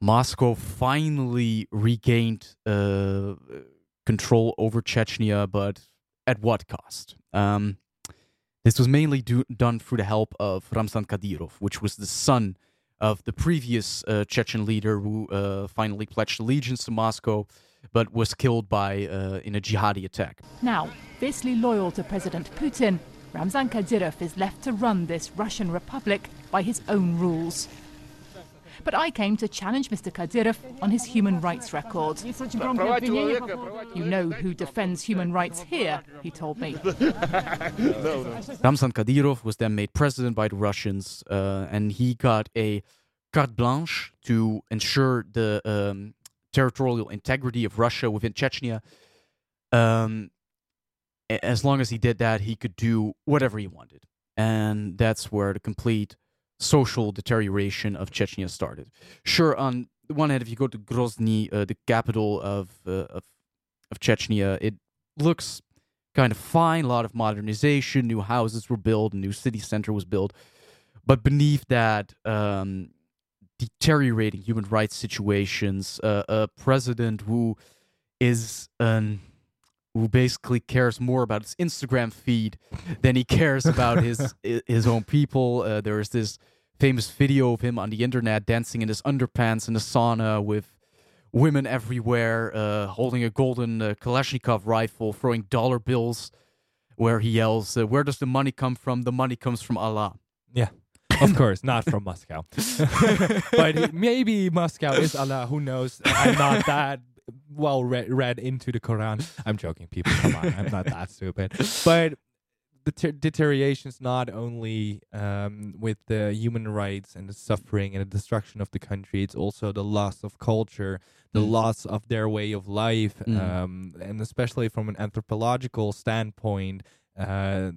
Moscow finally regained uh, control over Chechnya, but at what cost? Um, this was mainly do- done through the help of Ramzan Kadyrov, which was the son of the previous uh, Chechen leader who uh, finally pledged allegiance to Moscow, but was killed by uh, in a jihadi attack. Now, fiercely loyal to President Putin, Ramzan Kadyrov is left to run this Russian republic by his own rules. But I came to challenge Mr. Kadyrov on his human rights record. You know who defends human rights here, he told me. [laughs] Ramzan Kadyrov was then made president by the Russians, uh, and he got a carte blanche to ensure the um, territorial integrity of Russia within Chechnya. Um, as long as he did that, he could do whatever he wanted, and that's where the complete social deterioration of Chechnya started. Sure, on one hand, if you go to Grozny, uh, the capital of, uh, of of Chechnya, it looks kind of fine. A lot of modernization, new houses were built, a new city center was built. But beneath that, um, deteriorating human rights situations, uh, a president who is an who basically cares more about his Instagram feed than he cares about his [laughs] his own people. Uh, there is this famous video of him on the internet dancing in his underpants in a sauna with women everywhere, uh, holding a golden uh, Kalashnikov rifle, throwing dollar bills, where he yells, uh, "Where does the money come from? The money comes from Allah." Yeah. Of course, not from Moscow. [laughs] but maybe Moscow is Allah. Who knows? I'm not that well read, read into the Quran. [laughs] I'm joking, people. Come on, I'm not that stupid. But the ter- deterioration is not only um, with the human rights and the suffering and the destruction of the country. It's also the loss of culture, the Mm. loss of their way of life, Mm. um, and especially from an anthropological standpoint. Uh,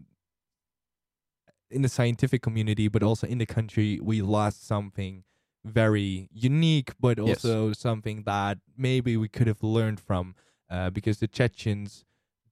in the scientific community, but also in the country, we lost something very unique, but Yes. also something that maybe we could have learned from, uh, because the Chechens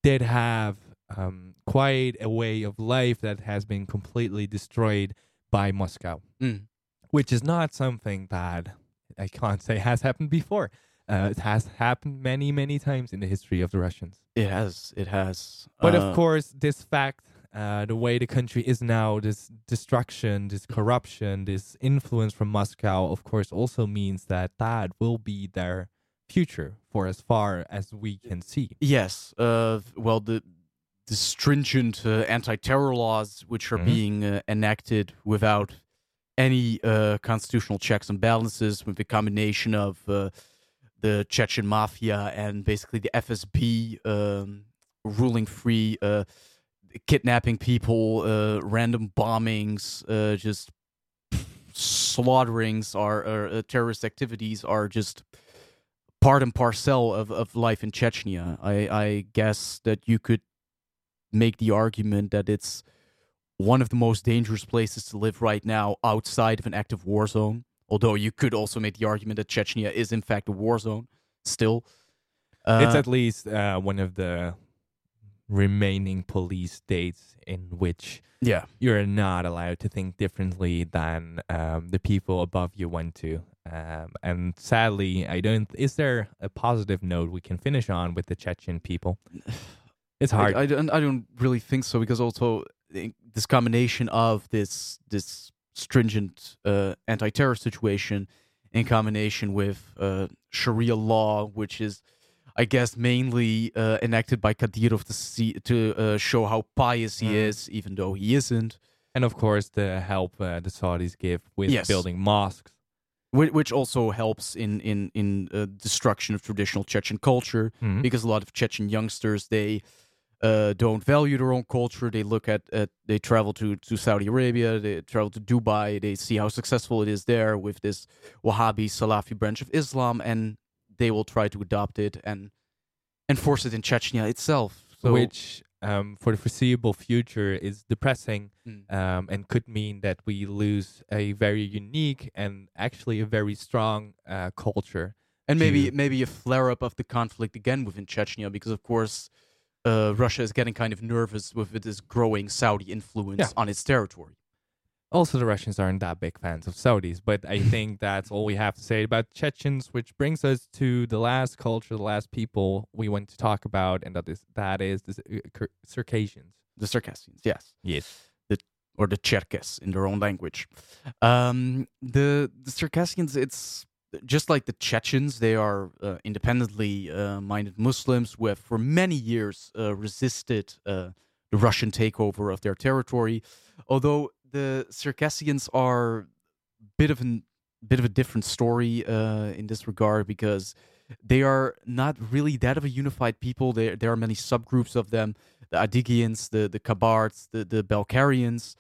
did have um, quite a way of life that has been completely destroyed by Moscow, Mm. which is not something that I can't say has happened before. Uh, it has happened many, many times in the history of the Russians. It has. It has. But Uh, of course, this fact, uh, the way the country is now, this destruction, this corruption, this influence from Moscow, of course, also means that that will be their future for as far as we can see. Yes. Uh, well, the the stringent uh, anti-terror laws, which are Mhm. being uh, enacted without any uh, constitutional checks and balances, with the combination of uh, the Chechen mafia and basically the FSB um, ruling free, uh, kidnapping people, uh, random bombings, uh, just slaughterings, are, are uh, terrorist activities are just part and parcel of, of life in Chechnya. I, I guess that you could make the argument that it's one of the most dangerous places to live right now outside of an active war zone. Although you could also make the argument that Chechnya is in fact a war zone still. it's Uh, at least uh, one of the remaining police states in which Yeah. you're not allowed to think differently than um, the people above you went to. Um, and sadly, I don't. Is there a positive note we can finish on with the Chechen people? [sighs] It's hard. I, don't. I don't really think so because also eh, this combination of this this stringent uh, anti-terror situation in combination with uh, Sharia law, which is, I guess, mainly uh, enacted by Kadyrov to see to uh, show how pious he Mm. is, even though he isn't. and of course, the help uh, the Saudis give with Yes. building mosques. Whi- Which also helps in in in uh, destruction of traditional Chechen culture Mhm. because a lot of Chechen youngsters they uh, don't value their own culture. They look at, at they travel to to Saudi Arabia, they travel to Dubai, they see how successful it is there with this Wahhabi Salafi branch of Islam, and they will try to adopt it and enforce it in Chechnya itself. So, which um, for the foreseeable future is depressing Mm. um, and could mean that we lose a very unique and actually a very strong uh, culture. and maybe maybe a flare up of the conflict again within Chechnya because of course uh, Russia is getting kind of nervous with this growing Saudi influence Yeah. on its territory. Also the Russians aren't that big fans of Saudis, but I [laughs] think that's all we have to say about Chechens, which brings us to the last culture, the last people we want to talk about, and that is that is the uh, Circassians. The Circassians, yes. Yes. The or the Cherkess in their own language. Um, the the Circassians, it's just like the Chechens. They are uh, independently uh, minded Muslims who have for many years uh, resisted uh, the Russian takeover of their territory. Although the Circassians are a bit of an bit of a different story uh, in this regard because they are not really that of a unified people. There there are many subgroups of them: the Adigians, the the Kabards, the the Balkarians.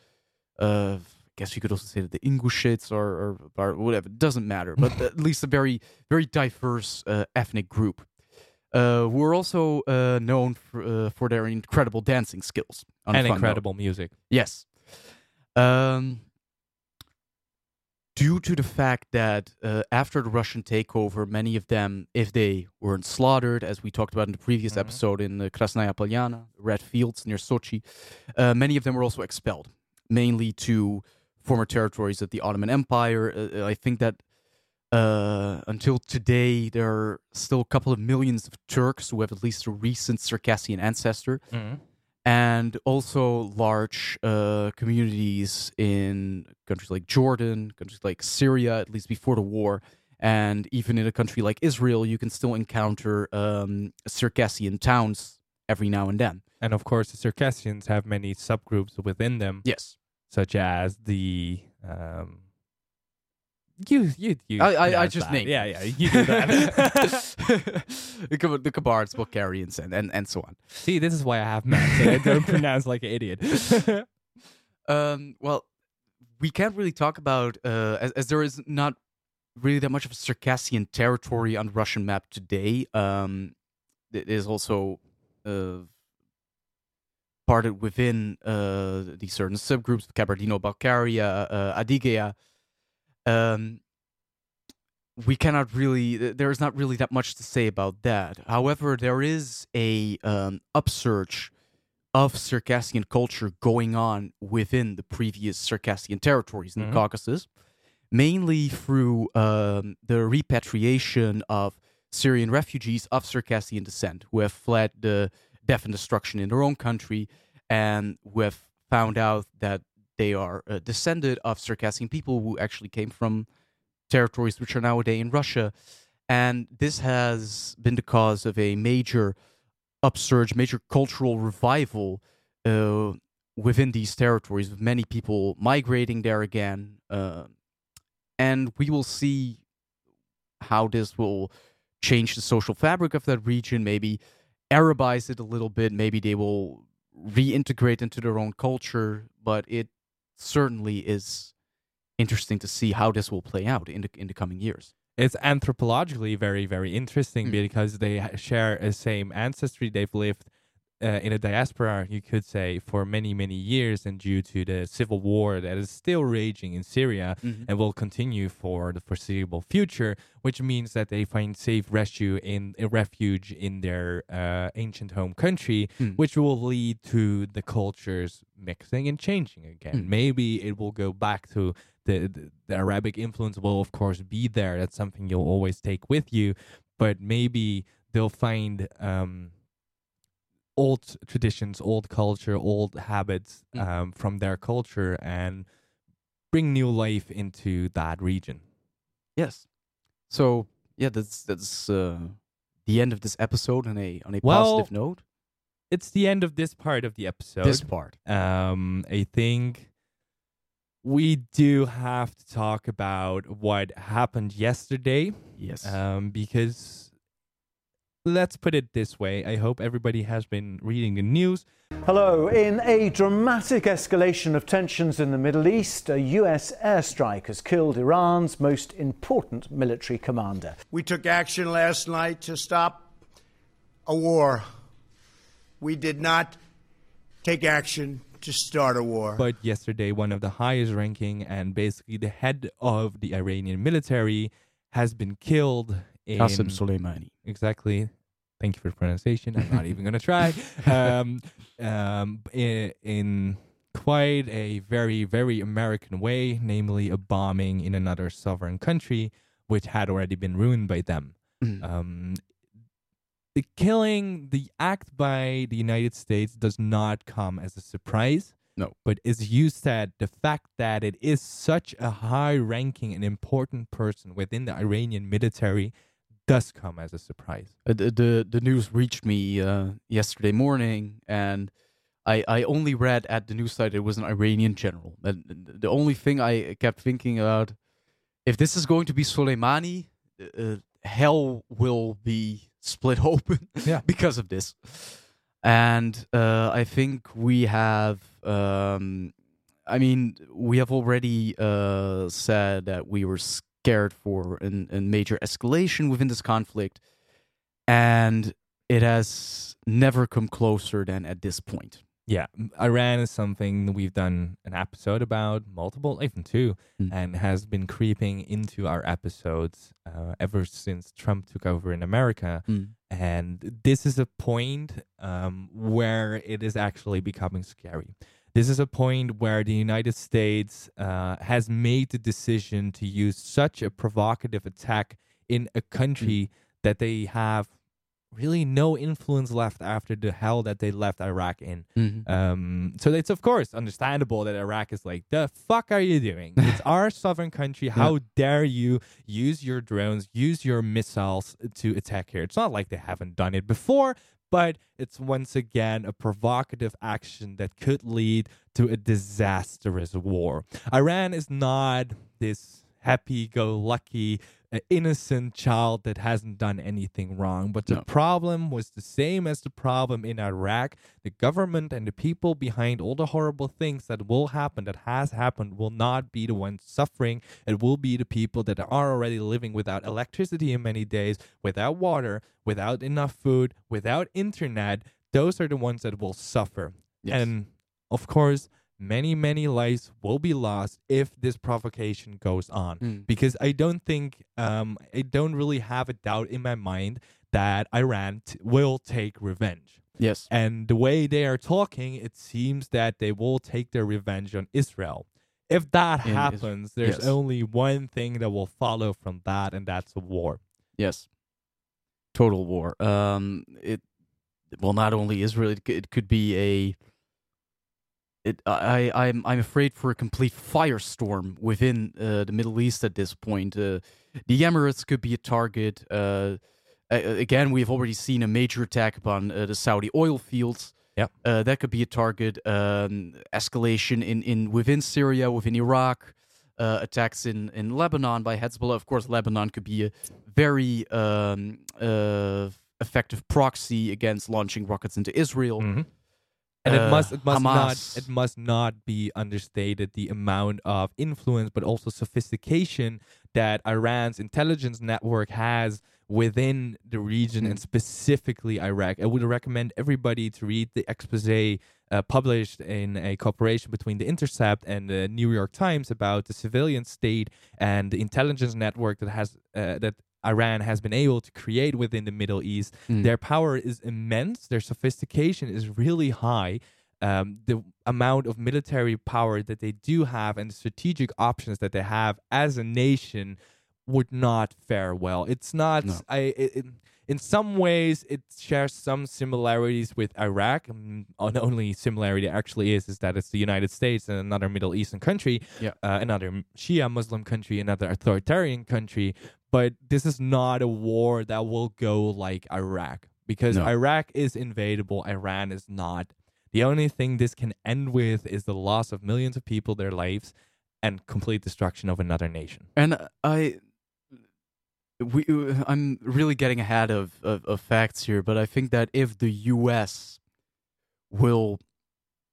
Uh, I guess you could also say that the Ingushets or, or, or whatever. It doesn't matter, but [laughs] at least a very very diverse uh, ethnic group. Uh, who are also uh, known for, uh, for their incredible dancing skills and fun note. incredible music. Yes. Um, due to the fact that uh, after the Russian takeover, many of them, if they weren't slaughtered, as we talked about in the previous Mhm. episode in the Krasnaya Polyana, Red Fields near Sochi, uh, many of them were also expelled, mainly to former territories of the Ottoman Empire. Uh, I think that uh, until today, there are still a couple of millions of Turks who have at least a recent Circassian ancestor Mhm. And also large uh, communities in countries like Jordan, countries like Syria, at least before the war, And even in a country like Israel, you can still encounter um, Circassian towns every now and then. And of course, the Circassians have many subgroups within them. Yes. Such as the. Um, you, you, you. I, I, I just that. named. Yeah, yeah. You do that. [laughs] the, Kab- the Kabards, Bulgarians, and, and, and so on. See, this is why I have math, so I don't [laughs] pronounce like an idiot. [laughs] Um, well, we can't really talk about uh, as, as there is not really that much of a Circassian territory on the Russian map today. Um, it is also uh, parted within uh, these certain subgroups: the Kabardino-Balkaria, uh, Adygea. Um, we cannot really. There is not really that much to say about that. However, there is a um, upsurge of Circassian culture going on within the previous Circassian territories in Mhm. the Caucasus, mainly through um, the repatriation of Syrian refugees of Circassian descent who have fled the death and destruction in their own country and who have found out that they are uh, descended of Circassian people who actually came from territories which are nowadays in Russia. And this has been the cause of a major upsurge, major cultural revival uh, within these territories, with many people migrating there again. Uh, and we will see how this will change the social fabric of that region, maybe Arabize it a little bit, maybe they will reintegrate into their own culture, but it certainly is interesting to see how this will play out in the in the coming years. it's anthropologically very very interesting hmm. because they share a same ancestry they've lived uh, in a diaspora you could say for many many years and due to the civil war that is still raging in syria Mhm. and will continue for the foreseeable future which means that they find safe refuge in a refuge in their uh, ancient home country Mm. which will lead to the cultures mixing and changing again Mm. maybe it will go back to the, the the Arabic influence will of course be there. That's something you'll always take with you, but maybe they'll find um, old traditions, old culture, old habits Mm. um, from their culture and bring new life into that region. Yes. So yeah, that's that's uh, the end of this episode on a on a Well, positive note. It's the end of this part of the episode. This part. Um, I think we do have to talk about what happened yesterday. Yes. Um, because let's put it this way. I hope everybody has been reading the news. Hello. In a dramatic escalation of tensions in the Middle East, a US airstrike has killed Iran's most important military commander. We took action last night to stop a war. We did not take action to start a war. But yesterday, one of the highest ranking and basically the head of the Iranian military has been killed. In, Qasem Soleimani. Exactly. Thank you for the pronunciation. I'm not even going to try. [laughs] Um, um, in, in quite a very, very American way, namely a bombing in another sovereign country, which had already been ruined by them. Mhm. Um, the killing, the act by the United States does not come as a surprise. No. But as you said, the fact that it is such a high ranking and important person within the Iranian military does come as a surprise. Uh, the, the the news reached me uh, yesterday morning, and I I only read at the news site it was an Iranian general. And the only thing I kept thinking about, if this is going to be Soleimani, uh, hell will be split [laughs] open Yeah. because of this. And uh, I think we have. Um, I mean, we have already uh, said that we were scared for an, a major escalation within this conflict, and it has never come closer than at this point. Yeah, Iran is something we've done an episode about, multiple, even two, Mm. and has been creeping into our episodes uh, ever since Trump took over in America. Mm. And this is a point um, where it is actually becoming scary. This is a point where the United States uh, has made the decision to use such a provocative attack in a country that they have really no influence left after the hell that they left Iraq in. Mhm. Um, so it's of course understandable that Iraq is like, the fuck are you doing? [laughs] It's our sovereign country. How dare you use your drones, use your missiles to attack here? It's not like they haven't done it before, but it's once again a provocative action that could lead to a disastrous war. Iran is not this happy go lucky uh, innocent child that hasn't done anything wrong. But the No. problem was the same as the problem in Iraq. The government and the people behind all the horrible things that will happen that has happened will not be the ones suffering. It will be the people that are already living without electricity in many days without water without enough food without internet. Those are the ones that will suffer. Yes. and of course many many lives will be lost if this provocation goes on Mm. because i don't think um i don't really have a doubt in my mind that iran t- will take revenge Yes. and the way they are talking it seems that they will take their revenge on israel if that In happens there's yes. only one thing that will follow from that and that's a war Yes. Total war. Um, it well, not only Israel, it, it could be a. It, I, I'm, I'm afraid for a complete firestorm within uh, the Middle East at this point. Uh, the Emirates could be a target. Uh, again, we've already seen a major attack upon uh, the Saudi oil fields. Yep. Uh, that could be a target. Um, escalation in, in within Syria, within Iraq, uh, attacks in, in Lebanon by Hezbollah. Of course, Lebanon could be a very um, uh, effective proxy against launching rockets into Israel. And it Uh, must it must not it must not be understated the amount of influence but also sophistication that Iran's intelligence network has within the region and specifically Iraq. I would recommend everybody to read the expose uh, published in a cooperation between the Intercept and the New York Times about the civilian state and the intelligence network that has uh, that Iran has been able to create within the Middle East. Mm. Their power is immense. Their sophistication is really high. Um, the amount of military power that they do have and the strategic options that they have as a nation would not fare well. It's not. No. I. It, it- in some ways, it shares some similarities with Iraq. Mm, The only similarity actually is is that it's the United States and another Middle Eastern country, Yeah. uh, another Shia Muslim country, another authoritarian country. But this is not a war that will go like Iraq because No. Iraq is invadable. Iran is not. The only thing this can end with is the loss of millions of people, their lives, and complete destruction of another nation. And I, we, I'm really getting ahead of, of, of facts here, but I think that if the U.S. will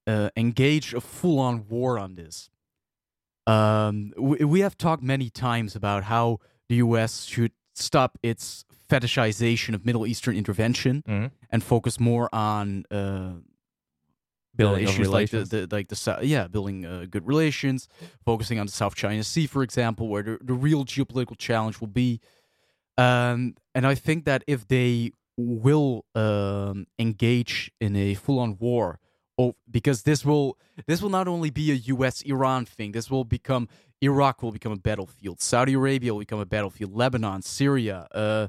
uh, engage a full-on war on this, um, we, we have talked many times about how the U.S. should stop its fetishization of Middle Eastern intervention Mhm. and focus more on uh, Building issues like the, the like the yeah building uh, good relations, focusing on the South China Sea, for example, where the, the real geopolitical challenge will be. Um, and I think that if they will um, engage in a full-on war, oh, because this will this will not only be a U.S. Iran thing, this will become Iraq will become a battlefield, Saudi Arabia will become a battlefield, Lebanon, Syria. Uh,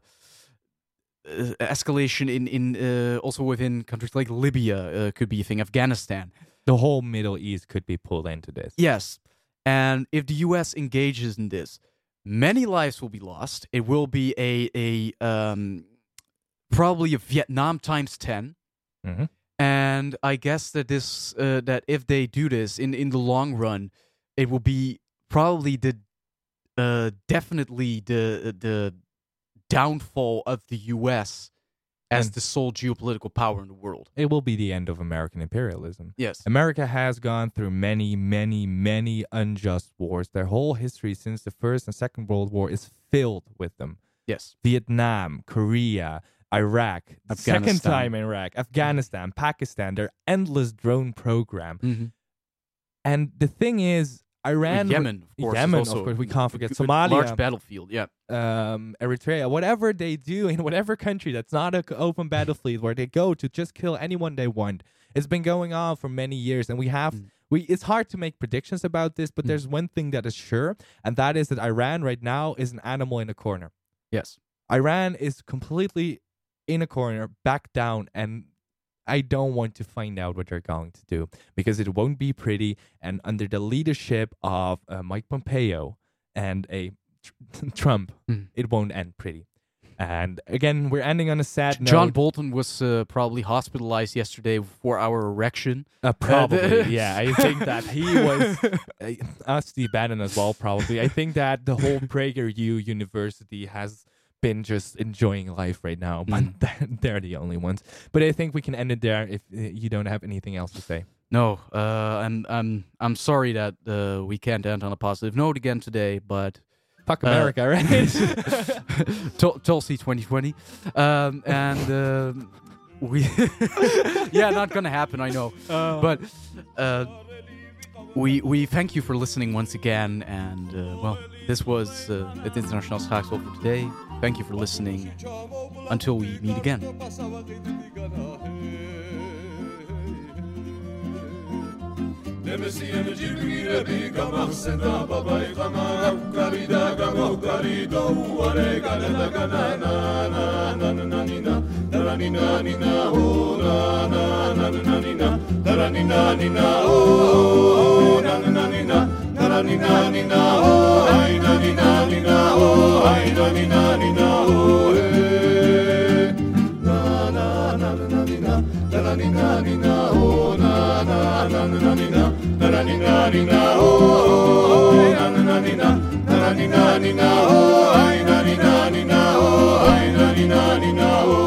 uh, escalation in in uh, also within countries like Libya uh, could be a thing. Afghanistan, The whole Middle East could be pulled into this. yes. And if the U.S. engages in this, many lives will be lost. It will be a a um, probably a Vietnam times 10 Mhm. And I guess that this uh, that if they do this in in the long run, it will be probably the uh, definitely the the downfall of the U.S. as And- the sole geopolitical power in the world. It will be the end of American imperialism. Yes. America has gone through many, many, many unjust wars. Their whole history since the First and Second World War is filled with them. Yes. Vietnam, Korea, Iraq, second time in Iraq, Afghanistan, Pakistan, their endless drone program. Mm-hmm. And the thing is, Iran, Yemen, of course, Yemen, of course, we can't forget a Somalia, large battlefield. Yeah. um, Eritrea, whatever they do in whatever country that's not an open battlefield where they go to just kill anyone they want. It's been going on for many years, and we have Mm. we. It's hard to make predictions about this, but there's one thing that is sure, and that is that Iran right now is an animal in a corner. Yes. Iran is completely in a corner, back down, and I don't want to find out what they're going to do because it won't be pretty. And under the leadership of uh, Mike Pompeo and a tr- [laughs] Trump, Mm. it won't end pretty. And again, we're ending on a sad note. John Bolton was uh, probably hospitalized yesterday for our erection. Uh, probably, [laughs] yeah. I think that he was uh, us, the Bannon as well. Probably, I think that the whole [laughs] PragerU University has been just enjoying life right now, but Mm. [laughs] they're, the only ones. But I think we can end it there if uh, you don't have anything else to say. No, uh, and I'm I'm sorry that uh, we can't end on a positive note again today, but Fuck uh, America, [laughs] right? [laughs] Tul- Tulsi 2020, um, and um, we yeah, not gonna happen, I know, Uh. but uh, we, we thank you for listening once again. And uh, well, this was uh, at the International Stocks for today. Thank you for listening. Until we meet again. Na na na na oh ai na na na ni na oh ai na na na ni na oh Na na na na na na na na na na na na oh na na na na na na na na na na na oh na na na na na na na ni na oh ai na na na ni na oh ai na na na ni na oh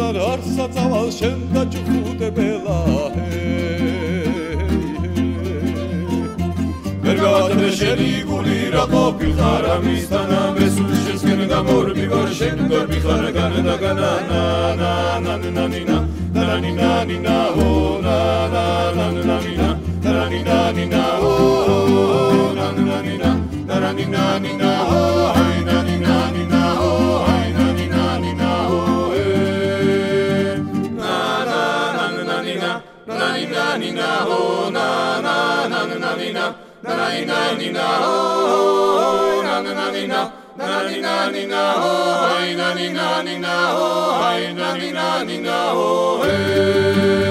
შენგან არ საწავალ შენ გაჯუხუტებელა ვერ გავატარე შენი გული რა ყოფილხარ ამისთან ამესულ შენსკენ გამორბი ვარ შენ გორბი ხარ განადაგანა ნა ნა ნა ნა ნა ნა ნა ნა ო ნა ნა ნა ნა ნა ნა ნა ნა ო ნა ნა ნა ნა ნა ნა ნა ni na ni na oh na na na ni na na ni na ni na oh na ni na ni na oh na ni na ni na oh hey.